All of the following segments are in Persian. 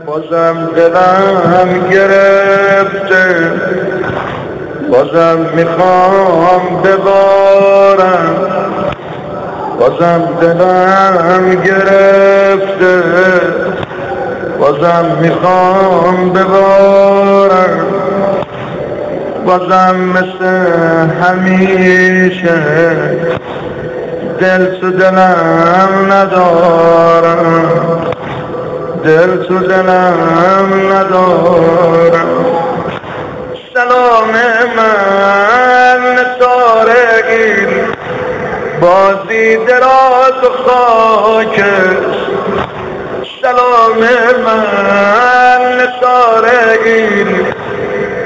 بازم دلم گرفته بازم می‌خوام ببارم بازم دلم گرفته بازم می‌خوام ببارم بازم مثل همیشه دل تو دلم ندارم. دل تو دلم ندارم. سلام من سارگین بازی دراز و خاکش سلام من سارگین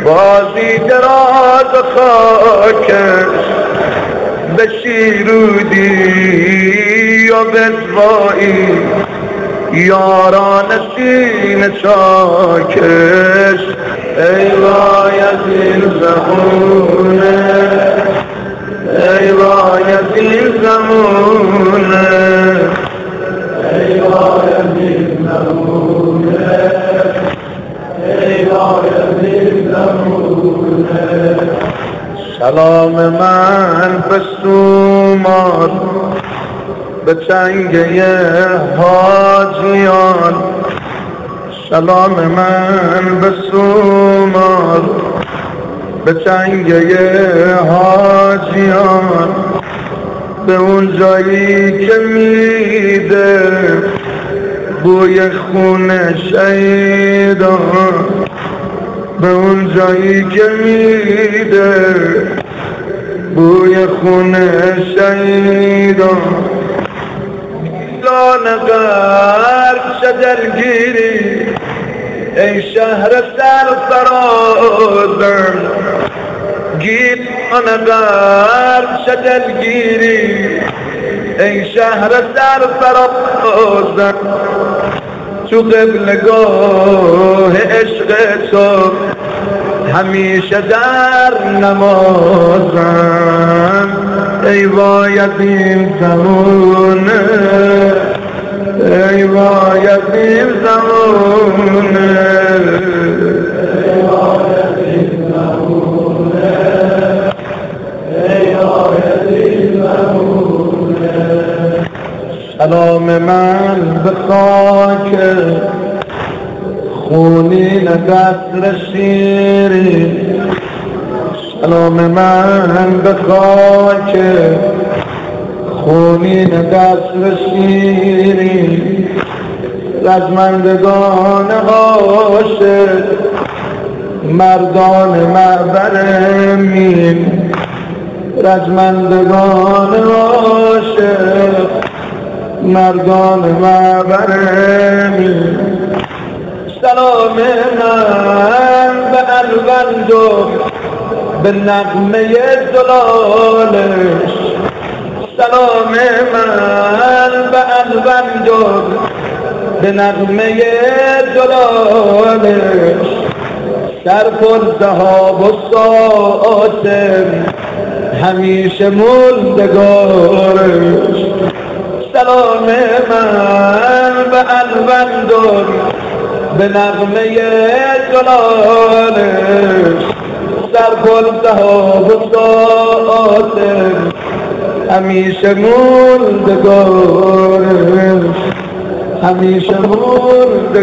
بازی دراز و خاکش به شیرودی یا بزوایی یاران سین چاکش ای وای از این ای وای از این زمونه. ای وای از این زمونه ای وای از این زمونه. سلام من به سومار به چنگه حاجیان. سلام من به سومار به چنگه حاجیان. به اون جایی که میده بوی خون شیدان. به اون جایی که میده بوی خون شیدان. جان غرب شجرگیری. ای شهر سرفرازم گیت آن غرب شجرگیری. ای شهر سرفرازم تو قبلگاه عشق تو همیشه در نمازم. ای وای این زمونه ای وای این زمونه سلام من به خاک خونین قصر شیری سلام من به خاک خونین قصر شیری رزمندگان عاشق مردان معبر مین رزمندگان عاشق مردان معبر مین سلام من به الوند به نغمه زلالش سلام من به الوند و به نغمه زلالش سر پر زهاب و ساعتم همیشه ملدگارش سلام من به الوند به نغمه جلالش در ذهاب و ساعتش همیشه مردگارش همیشه مردگارش